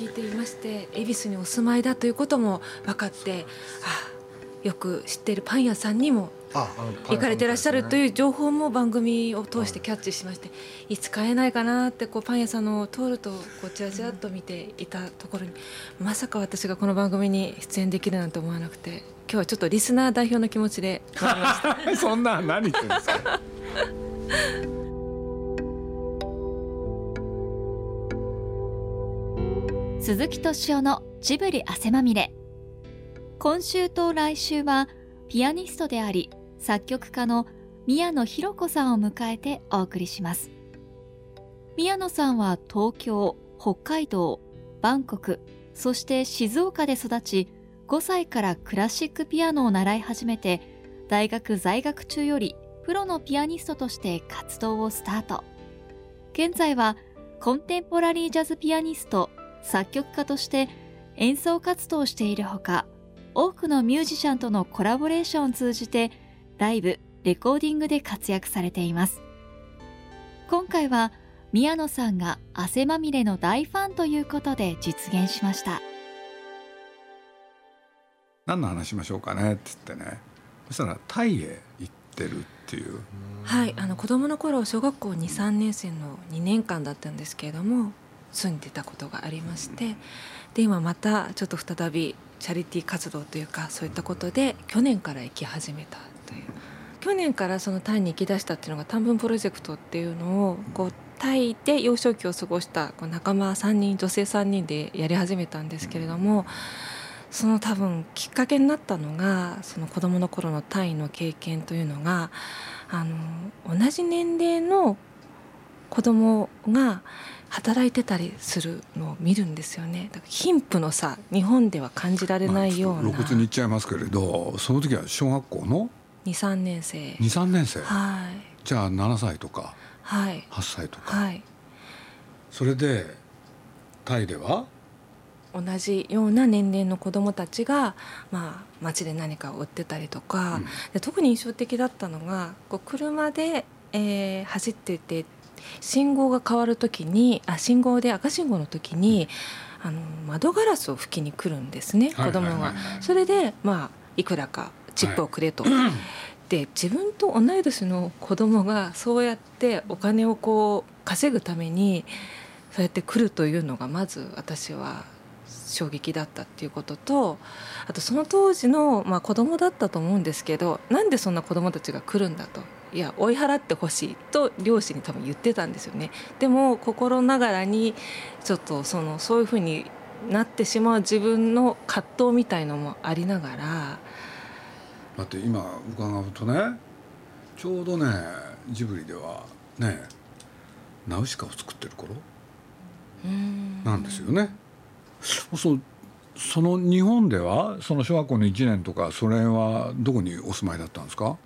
聞いていまして恵比寿にお住まいだということも分かってあよく知っているパン屋さんにも行かれてらっしゃるという情報も番組を通してキャッチしましていつ買えないかなってこうパン屋さんのを通るとこうちらちらっと見ていたところにまさか私がこの番組に出演できるなんて思わなくて今日はちょっとリスナー代表の気持ちで そんな何言ってんですか鈴木敏夫のジブリ汗まみれ。今週と来週はピアニストであり作曲家の宮野博子さんを迎えてお送りします。宮野さんは東京北海道バンコクそして静岡で育ち5歳からクラシックピアノを習い始めて大学在学中よりプロのピアニストとして活動をスタート。現在はコンテンポラリージャズピアニスト作曲家として演奏活動をしているほか多くのミュージシャンとのコラボレーションを通じてライブ、レコーディングで活躍されています。今回は宮野さんが汗まみれの大ファンということで実現しました。何の話しましょうかねって言ってねそしたらタイへ行ってるっていうはいあの子供の頃小学校23年生の2年間だったんですけれども住んでたことがありまして、で今またちょっと再びチャリティー活動というかそういったことで去年から行き始めたという。去年からそのタイに行き出したっていうのが短文プロジェクトっていうのをこうタイで幼少期を過ごした仲間3人女性3人でやり始めたんですけれどもその多分きっかけになったのがその子どもの頃のタイの経験というのがあの同じ年齢の子供が働いてたりするのを見るんですよね。だから貧富の差日本では感じられないような、まあ、露骨に言っちゃいますけれどその時は小学校の？23年生。23年生。はい。じゃあ7歳とか、はい、8歳とか、はい、それでタイでは？同じような年齢の子どもたちが、まあ、街で何かを売ってたりとか、うん、で特に印象的だったのがこう車で、えー、走ってて信号が変わる時にあ信号で赤信号の時にあの窓ガラスを拭きに来るんですね子供が。それでまあいくらかチップをくれと。はい、で自分と同い年の子供がそうやってお金をこう稼ぐためにそうやって来るというのがまず私は衝撃だったっていうこととあとその当時の、まあ、子供だったと思うんですけどなんでそんな子供たちが来るんだといや追い払ってほしいと両親に多分言ってたんですよね。でも心ながらにちょっとそのそういうふうになってしまう自分の葛藤みたいのもありながら。だって今伺うとねちょうどねジブリではねナウシカを作ってる頃なんですよね。そうその日本ではその小学校の1年とかそれはどこにお住まいだったんですか？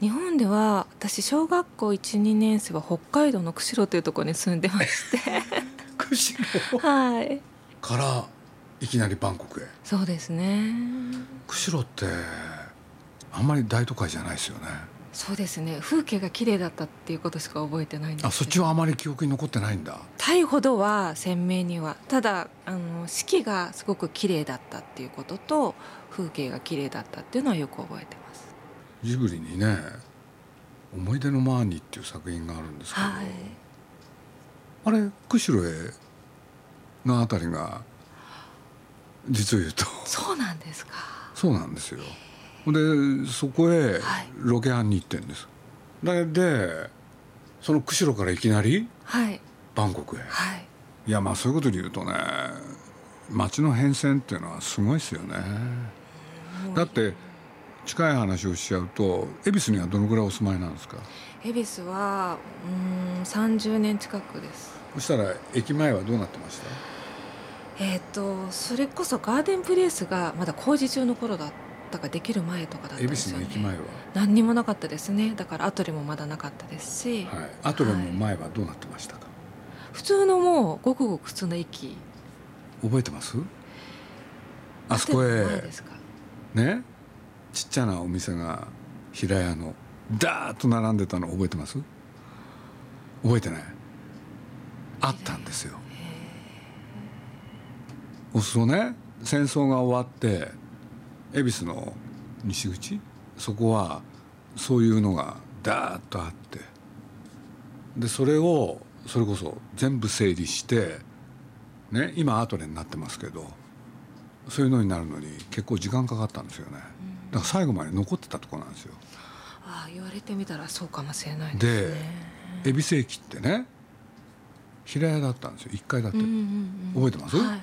日本では私小学校12年生は北海道の釧路というところに住んでまして。釧路？はい。からいきなりバンコクへ？そうですね。釧路ってあんまり大都会じゃないですよね。そうですね。風景が綺麗だったっていうことしか覚えてないんですあそっちはあまり記憶に残ってないんだ。タイほどは鮮明には。ただあの四季がすごく綺麗だったっていうことと風景が綺麗だったっていうのはよく覚えてますジブリにね「思い出のマーニ」っていう作品があるんですけど、はい、あれ釧路へのあたりが実を言うと。そうなんですか。そうなんですよ。でそこへロケハンに行ってんです、はい、でその釧路からいきなりバンコクへ、はい、いやまあそういうことで言うとね街の変遷っていうのはすごいですよね。だって近い話をしちゃうと恵比寿にはどのぐらいお住まいなんですか？恵比寿はうん30年近くです。そしたら駅前はどうなってました？えっ、とそれこそガーデンプレイスがまだ工事中の頃だったかできる前とかだったんですよ、ね、恵比寿の駅前は？何にもなかったですね。だからアトレもまだなかったですし、はい、アトレの前はどうなってましたか、はい、普通のもうごくごく普通の駅。覚えてます？あそこへ。ね？ちっちゃなお店が平屋のダーッと並んでたの覚えてます？覚えてない？あったんですよ。そうするとね戦争が終わって恵比寿の西口？そこはそういうのがダーッとあって。でそれをそれこそ全部整理してね今アトレになってますけどそういうのになるのに結構時間かかったんですよね。だから最後まで残ってたとこなんですよ。ああ言われてみたらそうかもしれないですね。で恵比寿駅ってね平屋だったんですよ。1階だって、うんうんうん、覚えてます、はいはい、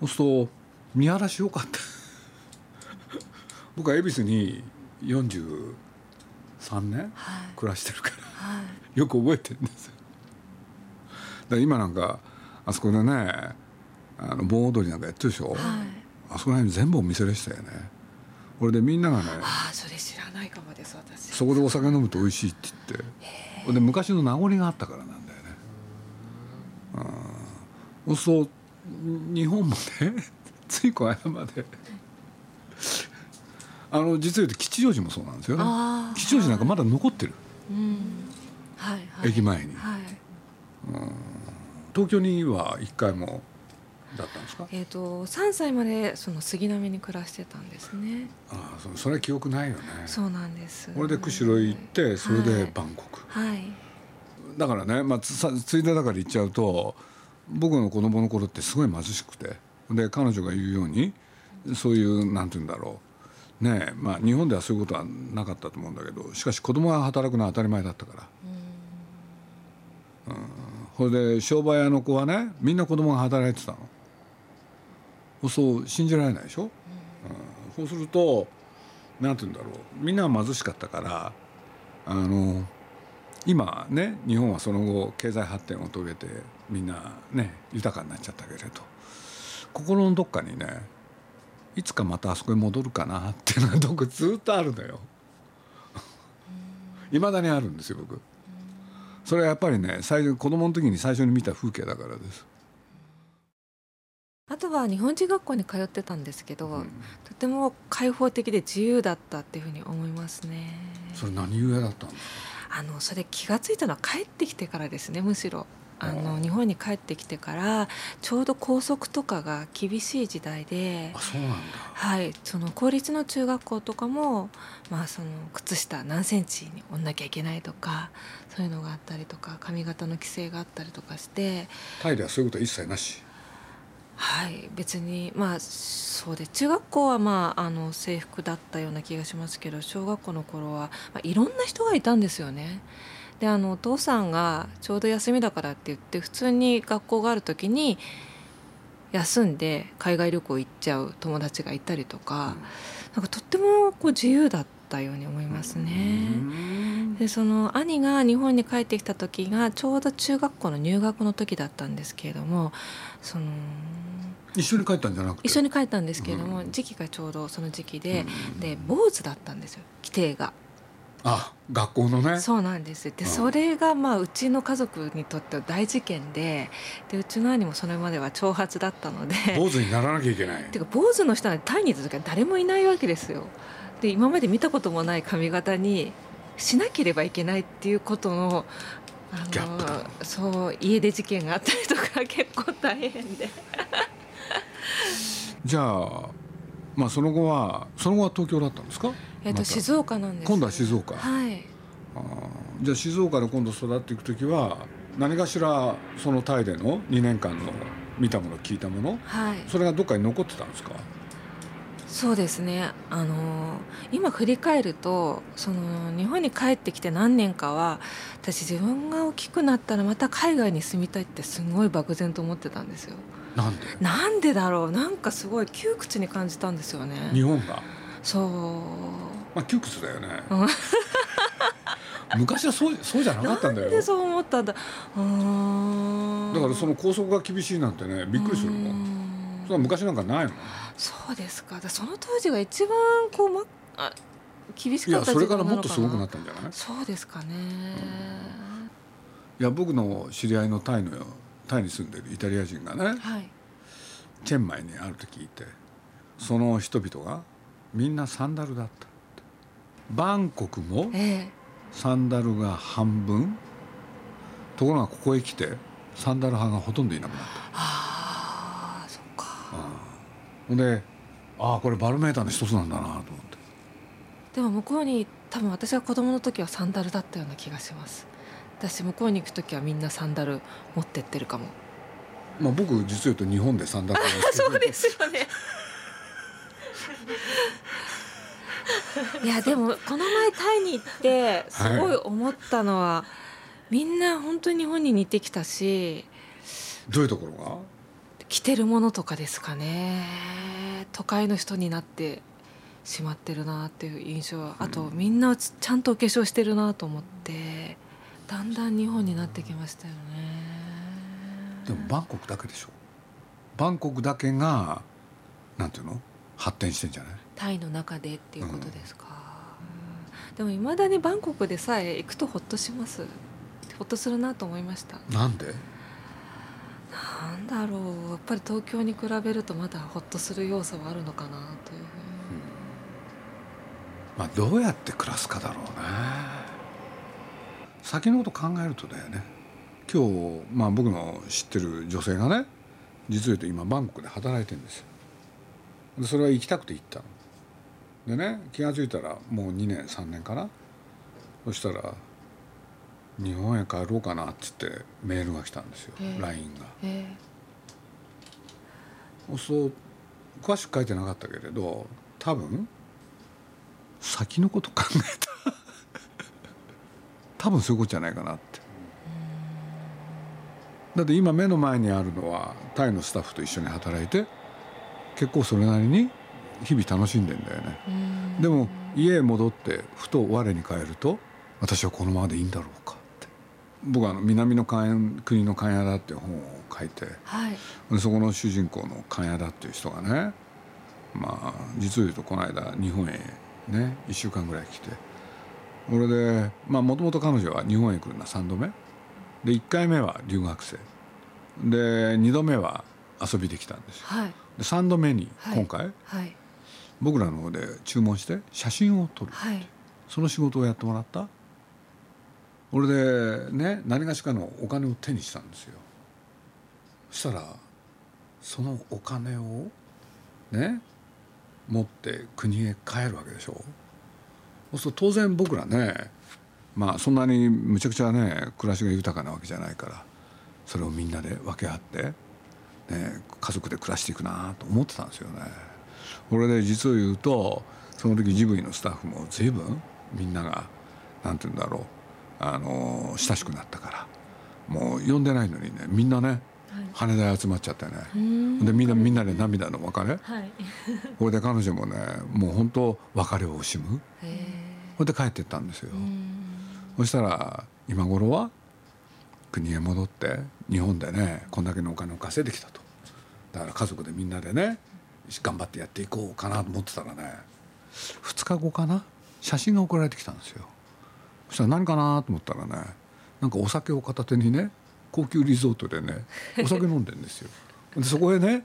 そうすると見晴らしよかった。僕は恵比寿に43年暮らしてるから、はい、よく覚えてるんですよ。だから今なんかあそこでねあの盆踊りなんかやってるでしょ、はい、あそこら辺全部お店でしたよねこれでみんながねああそれ知らないかもです私。そこでお酒飲むと美味しいって言って。で昔の名残があったからなんだよね。うん。そう日本もねついこの間まで。あの実は言うと吉祥寺もそうなんですよね。吉祥寺なんかまだ残ってる、はいはいはい、駅前に、はい、うん。東京には一回もだったんですか？えっ、と三歳までその杉並に暮らしてたんですね。ああ、そそれは記憶ないよね。そうなんです。これで釧路行ってそれでバンコク。はい。はい、だからね、まあつついでだから言っちゃうと、僕の子供の頃ってすごい貧しくて、で彼女が言うようにそういうなんて言うんだろう。ねまあ日本ではそういうことはなかったと思うんだけど、しかし子供が働くのは当たり前だったから。うん。うんそれで商売屋の子はねみんな子供が働いてたのそう信じられないでしょ、うん、そうすると何て言うんだろう。みんなは貧しかったからあの今ね日本はその後経済発展を遂げてみんなね豊かになっちゃったけれど心のどっかにねいつかまたあそこに戻るかなっていうのがどこずっとあるのよ。いまだにあるんですよ僕。それはやっぱりね最初子供の時に最初に見た風景だからですあとは日本人学校に通ってたんですけど、うん、とても開放的で自由だったっていうふうに思いますね。それ何故だったんですか？あのそれ気が付いたのは帰ってきてからですねむしろ。あの日本に帰ってきてからちょうど校則とかが厳しい時代であそうなんだ、はい、その公立の中学校とかも、まあ、その靴下何センチに折んなきゃいけないとかそういうのがあったりとか髪型の規制があったりとかして。タイではそういうことは一切なし？はい別にまあそうで中学校はまああの制服だったような気がしますけど小学校の頃は、まあ、いろんな人がいたんですよね。であのお父さんがちょうど休みだからって言って普通に学校がある時に休んで海外旅行行っちゃう友達がいたりとか、うん、なんかとってもこう自由だったように思いますね。でその兄が日本に帰ってきた時がちょうど中学校の入学の時だったんですけれどもその一緒に帰ったんじゃなくて？一緒に帰ったんですけれども、うん、時期がちょうどその時期で、うん、で坊主だったんですよ。規定が。あ学校のね。そうなんです。で、それがまあうちの家族にとっては大事件ででうちの兄もそれまでは長髪だったので。坊主にならなきゃいけない。っ ていうか坊主の人はタイにいた時は誰もいないわけですよ。で今まで見たこともない髪型にしなければいけないっていうことのあのそう家出事件があったりとか結構大変で じゃあまあその後はその後は東京だったんですか？えっ、と、静岡なんです。今度は静岡。はい。あじゃあ静岡で今度育っていく時は何かしらそのタイでの2年間の見たもの聞いたもの、はい、それがどっかに残ってたんですか？そうですね。あの今振り返るとその日本に帰ってきて何年かは私自分が大きくなったらまた海外に住みたいってすごい漠然と思ってたんですよ。なんで？なんでだろう。なんかすごい窮屈に感じたんですよね。日本が？そう。まあ窮屈だよね。昔はそうそうじゃなかったんだよ。でそう思ったんだ？だからその校則が厳しいなんてねびっくりするもん。それは昔なんかないのそうですか。その当時が一番こう、ま、あ厳しかったいやそれからもっとすごくなったんじゃない？そうですかね、いや僕の知り合いのタイのタイに住んでるイタリア人がね、はい、チェンマイにあると聞いてその人々がみんなサンダルだったバンコクもサンダルが半分、ところがここへ来てサンダル派がほとんどいなくなった。あそっか。ほんでああこれバロメーターの一つなんだなと思って。でも向こうに多分私が子供の時はサンダルだったような気がします私向こうに行く時はみんなサンダル持ってってるかも。まあ僕実を言うと日本でサンダルそうですよね。いやでもこの前タイに行ってすごい思ったのは、はい、みんな本当に日本に似てきたしどういうところが？着てるものとかですかね。都会の人になってしまってるなっていう印象。あとみんなちゃんとお化粧してるなと思ってだんだん日本になってきましたよね。でもバンコクだけでしょ。バンコクだけがなんていうの？発展してんじゃない？タイの中でっていうことですか、うん、でもいまだにバンコクでさえ行くとほっとします。ほっとするなと思いました。なんで？なんだろう。やっぱり東京に比べるとまだほっとする要素はあるのかなという。ふうに、うん、まあどうやって暮らすかだろうね先のこと考えるとだよね。今日、まあ、僕の知ってる女性がね実を言うと今バンコクで働いてるんですよ。でそれは行きたくて行ったの。でね気が付いたらもう2年3年かな。そしたら「日本へ帰ろうかな」っつってメールが来たんですよ、えー、LINE が。えー、そう詳しく書いてなかったけれど多分先のこと考えた多分そういうことじゃないかなって。だって今目の前にあるのはタイのスタッフと一緒に働いて結構それなりに日々楽しんでんだよね。でも家へ戻ってふと我に返ると私はこのままでいいんだろうかって。僕はあの南の国の関屋だっていう本を書いて、はい、そこの主人公の関屋だっていう人がねまあ実を言うとこの間日本へね1週間ぐらい来て俺でまあもともと彼女は日本へ来るのは3度目。で1回目は留学生。で2度目は遊びできたんですよ、はい、で3度目に今回、はい。はい、僕らの方で注文して写真を撮る、はい、その仕事をやってもらった。俺でね何がしかのお金を手にしたんですよ。そしたらそのお金をね持って国へ帰るわけでしょそうすると当然僕らねまあそんなにむちゃくちゃね暮らしが豊かなわけじゃないからそれをみんなで分け合って、ね、家族で暮らしていくなと思ってたんですよね。これで実を言うとその時ジブリのスタッフも随分みんなが何て言うんだろうあの親しくなったからもう呼んでないのにねみんなね羽田へ集まっちゃってね。でみんなみんなで涙の別れ、はい、これで彼女もねもう本当別れを惜しむこれで帰ってったんですよ。そしたら今頃は国へ戻って日本でねこんだけのお金を稼いできたと。だから家族でみんなでね頑張ってやっていこうかなと思ってたらね2日後かな写真が送られてきたんですよ。そしたら何かなと思ったらねなんかお酒を片手にね高級リゾートでね お酒飲んでんですよ。でそこへね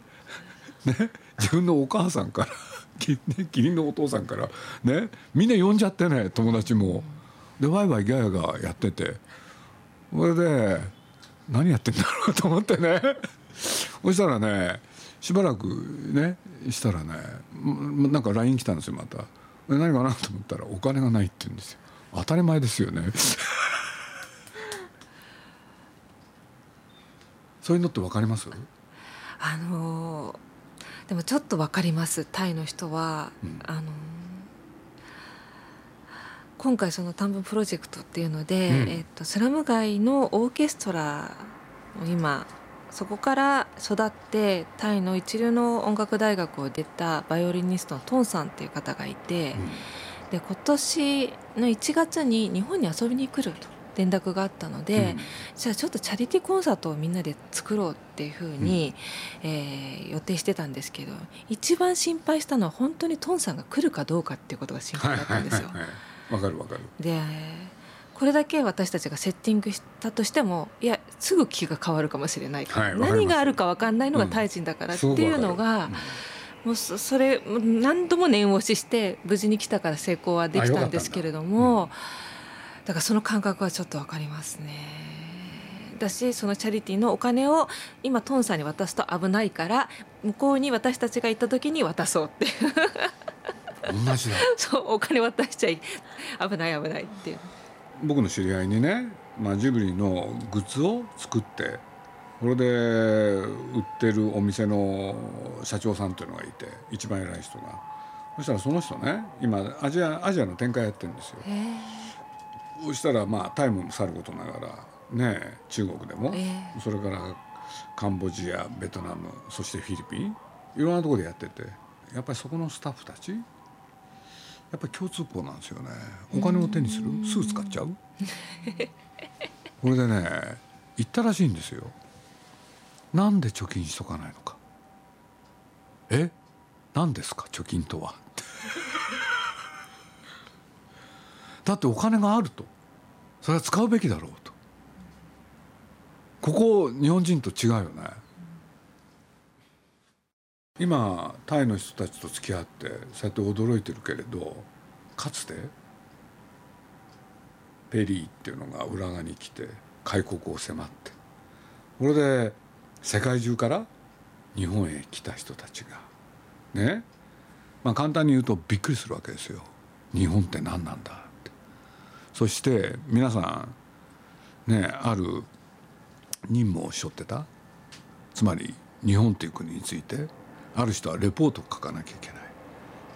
ね自分のお母さんからキリンのお父さんからねみんな呼んじゃってね友達も。でワイワイギャヤがやってて。それで何やってんだろうと思ってね。そしたらねしばらくねしたらねなんか LINE 来たんですよまた。何かなと思ったらお金がないって言うんですよ。当たり前ですよね。そういうのって分かります？あのでもちょっと分かります。タイの人は、うん、あの今回その短文プロジェクトっていうので、うん、えっと、スラム街のオーケストラを今そこから育ってタイの一流の音楽大学を出たバイオリニストのトンさんっていう方がいて、うん、で今年の1月に日本に遊びに来ると連絡があったので、うん、じゃあちょっとチャリティーコンサートをみんなで作ろうっていうふうに、うん、えー、予定してたんですけど一番心配したのは本当にトンさんが来るかどうかっていうことが心配だったんですよ。わ、かるわかる。でこれだけ私たちがセッティングしたとしてもいやすぐ気が変わるかもしれない。から、はい、何があるか分かんないのがタイ人だからっていうのが。もうそれ何度も念押しして無事に来たから成功はできたんですけれども、だからその感覚はちょっと分かりますね。私そのチャリティーのお金を今トンさんに渡すと危ないから向こうに私たちが行った時に渡そうって。同じだ。そうお金渡しちゃい危ない危ないっていう。僕の知り合いにね、まあ、ジブリのグッズを作ってこれで売ってるお店の社長さんっていうのがいて一番偉い人が。そしたらその人ね今アジアアジアの展開やってるんですよそしたらまあタイムもさることながらね中国でも、それからカンボジアベトナムそしてフィリピンいろんなところでやっててやっぱりそこのスタッフたちやっぱり共通項なんですよね。お金を手にする？スーツ買っちゃう？これでね言ったらしいんですよ。なんで貯金しとかないのか。え？何ですか？貯金とは。だってお金があるとそれは使うべきだろうと。ここ日本人と違うよね。今タイの人たちと付き合ってそうやって驚いてるけれどかつてペリーっていうのが浦賀に来て開国を迫ってこれで世界中から日本へ来た人たちがね。まあ簡単に言うとびっくりするわけですよ。日本って何なんだ。そして皆さんねある任務を背負ってた？つまり日本という国についてある人はレポートを書かなきゃいけない。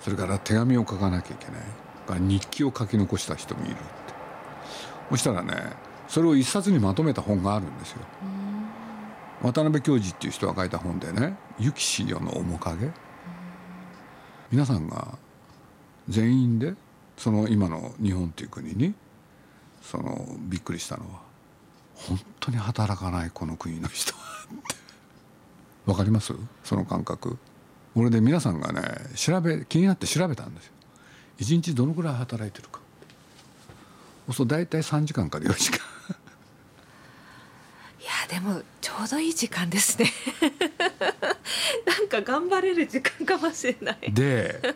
それから手紙を書かなきゃいけない。日記を書き残した人もいるって。そしたらねそれを一冊にまとめた本があるんですよ。渡辺教授っていう人が書いた本でね「雪しよの面影」皆さんが全員でその今の日本という国にそのびっくりしたのは。本当に働かないこの国の人はって。わかります？その感覚。俺で皆さんがね調べ気になって調べたんですよ。一日どのくらい働いてるか。そう大体3時間から4時間。でもちょうどいい時間ですね。なんか頑張れる時間かもしれない。で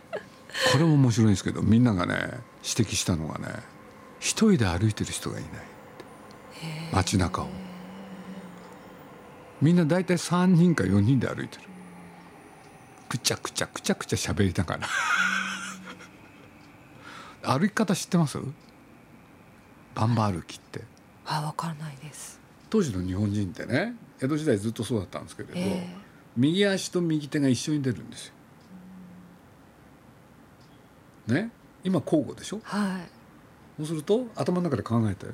これも面白いんですけどみんながね指摘したのがね一人で歩いてる人がいない。街中を。みんな大体3人か4人で歩いてる。くちゃくちゃくちゃくちゃ喋りながら。歩き方知ってます？バンバ歩きって。あ分からないです。当時の日本人ってね江戸時代ずっとそうだったんですけれど、えー、右足と右手が一緒に出るんですよ。ね？今交互でしょ、はい、そうすると頭の中で考えて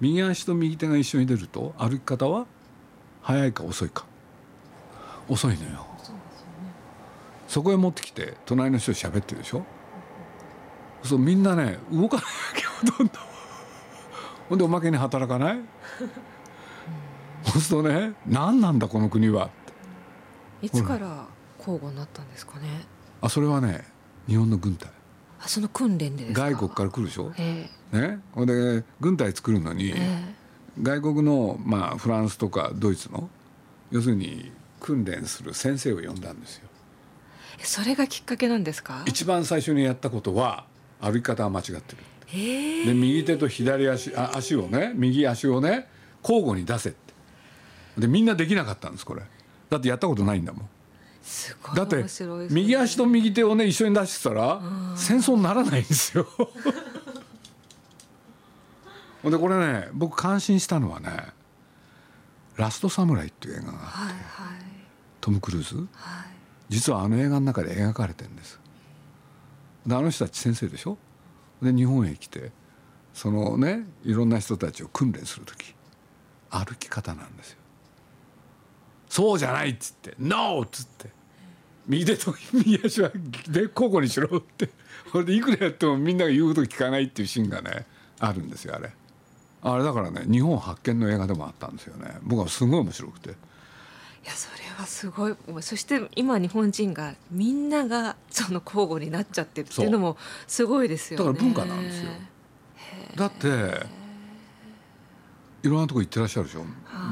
右足と右手が一緒に出ると歩き方は速いか遅いか。遅いのよ。そこへ持ってきて隣の人喋ってるでしょ。そうみんなね動かないわけほとんど。ほんでおまけに働かない。そうするとね何なんだこの国は。いつから交互になったんですかね。あそれはね日本の軍隊あその訓練で外国から来るでしょ、えー、ね？ほんで軍隊作るのに、えー、外国の、まあ、フランスとかドイツの要するに訓練する先生を呼んだんですよ。それがきっかけなんですか？一番最初にやったことは歩き方は間違ってる。えー、で右手と左足あ足をね右足をね交互に出せって。でみんなできなかったんですこれ。だってやったことないんだもんだって右足と右手をね一緒に出してたら戦争にならないんですよ。でこれね僕感心したのはね「ラストサムライ」っていう映画があって、はいはい、トム・クルーズ、はい、実はあの映画の中で描かれてるんです。であの人たち先生でしょ？で日本へ来てそのねいろんな人たちを訓練する時歩き方なんですよそうじゃないっつって「NO!」っつって。右手と右足はで交互にしろって。これでいくらやってもみんなが言うこと聞かないっていうシーンがねあるんですよあれ。あれだからね日本発見の映画でもあったんですよね。僕はすごい面白くて。いやそれはすごい。そして今日本人がみんながその交互になっちゃってるっていうのもすごいですよね。だから文化なんですよ。だっていろんなとこ行ってらっしゃるでしょ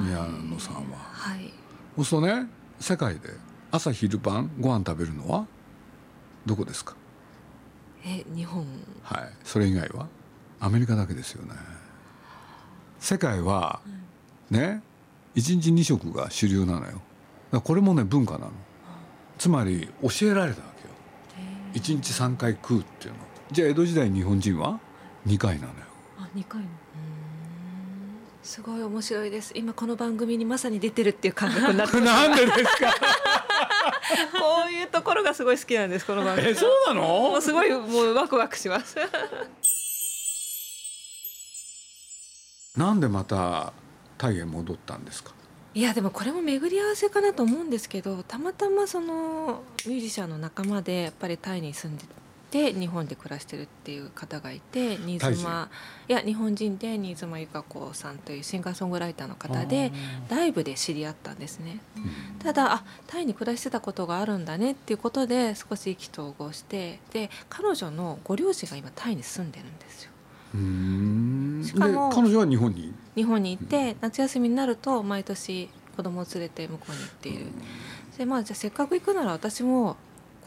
宮野さんは。はいそうするとね。世界で朝昼晩ご飯食べるのはどこですか？え日本。はい。それ以外は？アメリカだけですよね。世界は、ね1日2食が主流なのよ。これもね文化なの。つまり教えられたわけよ。1日3回食うっていうの。じゃあ江戸時代日本人は2回なのよ。あ2回。のすごい面白いです。今この番組にまさに出てるっていう感覚になって なんでですか？こういうところがすごい好きなんですこの番組。えそうなの？もうすごいもうワクワクします。なんでまたタイへ戻ったんですか？いやでもこれも巡り合わせかなと思うんですけどたまたまそのミュージシャンの仲間でやっぱりタイに住んでて日本で暮らしてるっていう方がいて新妻。いや日本人で新妻由香子さんというシンガーソングライターの方でライブで知り合ったんですね、うん、ただあタイに暮らしてたことがあるんだねっていうことで少し意気投合してで彼女のご両親が今タイに住んでるんですよ。しかも彼女は日本に？日本に行って、夏休みになると毎年子供を連れて向こうに行っている、でまあじゃあせっかく行くなら私も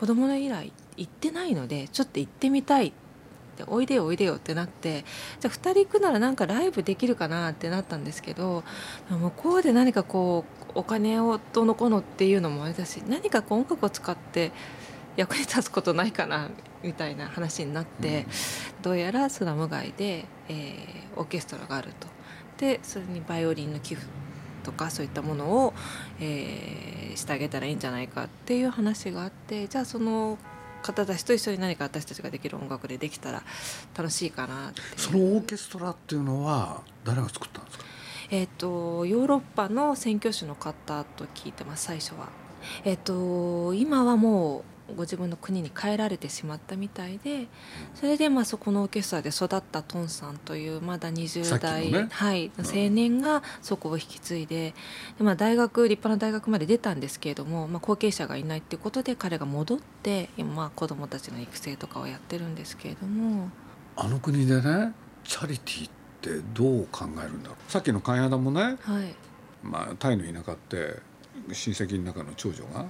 子供の以来行ってないのでちょっと行ってみたいっておいでよおいでよってなってじゃあ2人行くならなんかライブできるかなってなったんですけど向こうで何かこうお金をどうのこうのっていうのもあれだし何かこう音楽を使って役に立つことないかなみたいな話になって、うん、どうやらスラム街で、えー、オーケストラがあると。でそれにバイオリンの寄付とかそういったものを、えー、してあげたらいいんじゃないかっていう話があってじゃあその方たちと一緒に何か私たちができる音楽でできたら楽しいかなってそのオーケストラっていうのは誰が作ったんですか？えっ、とヨーロッパの宣教師の方と聞いてます最初は。えっ、と今はもうご自分の国に帰られてしまったみたいでそれでまあそこのオーケストラで育ったトンさんというまだ20代、ね、はい、青年がそこを引き継いでで、まあ、大学立派な大学まで出たんですけれども、まあ、後継者がいないっていうことで彼が戻って今まあ子どもたちの育成とかをやってるんですけれども。あの国でねチャリティーってどう考えるんだろう。さっきの金田もね、はい。まあ、タイの田舎って親戚の中の長女が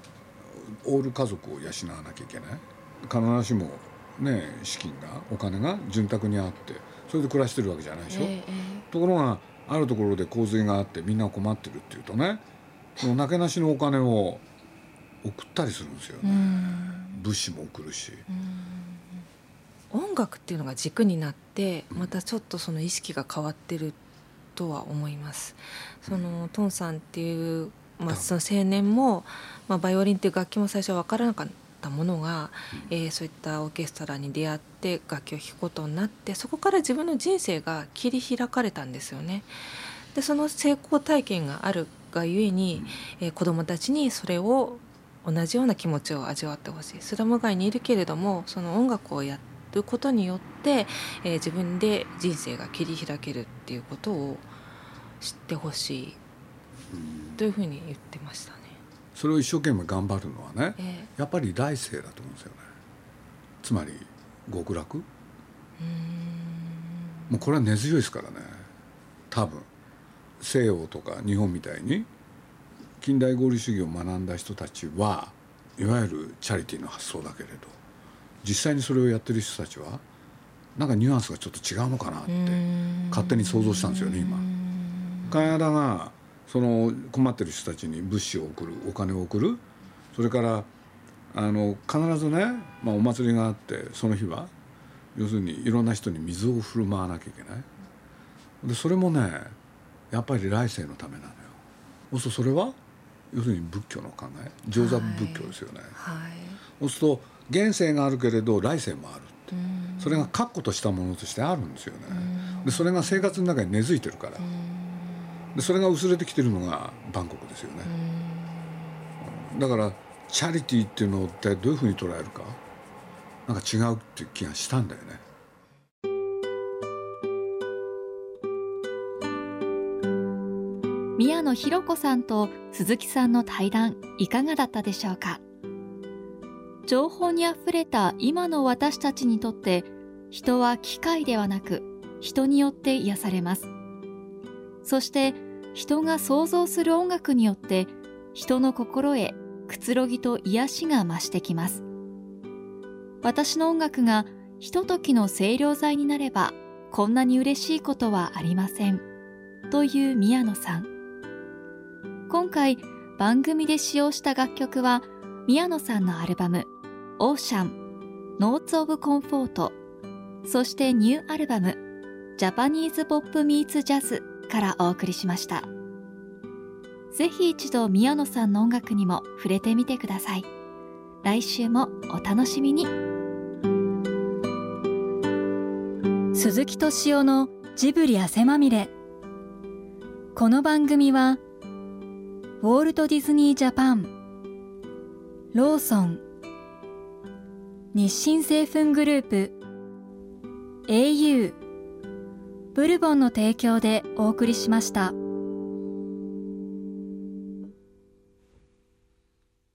オール家族を養わなきゃいけない。必ずしもね資金がお金が潤沢にあってそれで暮らしてるわけじゃないでしょ、えー、ところがあるところで洪水があってみんな困ってるっていうとねそのなけなしのお金を送ったりするんですよね。物資も送るし。音楽っていうのが軸になってまたちょっとその意識が変わってるとは思います。そのトンさんっていうまあ、その青年も、まあ、バイオリンっていう楽器も最初は分からなかったものが、うん、えー、そういったオーケストラに出会って楽器を弾くことになってそこから自分の人生が切り開かれたんですよね。でその成功体験があるがゆえに、えー、子どもたちにそれを同じような気持ちを味わってほしい。スラム街にいるけれどもその音楽をやることによって、えー、自分で人生が切り開けるっていうことを知ってほしいというふうに言ってましたね。それを一生懸命頑張るのはね、えー、やっぱり来世だと思うんですよね。つまり極楽？もうこれは根強いですからね。多分。西洋とか日本みたいに近代合理主義を学んだ人たちはいわゆるチャリティーの発想だけれど実際にそれをやってる人たちはなんかニュアンスがちょっと違うのかなって勝手に想像したんですよね今。金田がその困ってる人たちに物資を送るお金を送る。それからあの必ずね、まあ、お祭りがあってその日は要するにいろんな人に水を振る舞わなきゃいけない。でそれもねやっぱり来世のためなのよ。そうするとそれは要するに仏教の考え上座仏教ですよね、はい。はい、そうすると現世があるけれど来世もあるって。それが確固としたものとしてあるんですよね。でそれが生活の中に根付いてるからでそれが薄れてきてるのがバンコクですよね。だからチャリティーっていうのってどういうふうに捉えるかなんか違うっていう気がしたんだよね。宮野博子さんと鈴木さんの対談いかがだったでしょうか？情報にあふれた今の私たちにとって人は機械ではなく人によって癒されます。そして人が想像する音楽によって人の心へくつろぎと癒しが増してきます。私の音楽がひとときの清涼剤になればこんなに嬉しいことはありません。という宮野さん。今回番組で使用した楽曲は宮野さんのアルバム「 Ocean」「 Notes of Comfort」そしてニューアルバム「 Japanese Pop Meets Jazz」からお送りしました。ぜひ一度宮野さんの音楽にも触れてみてください。来週もお楽しみに。鈴木敏夫のジブリ汗まみれ。この番組はウォールト・ディズニー・ジャパンローソン日清製粉グループ au ブルボンの提供でお送りしました。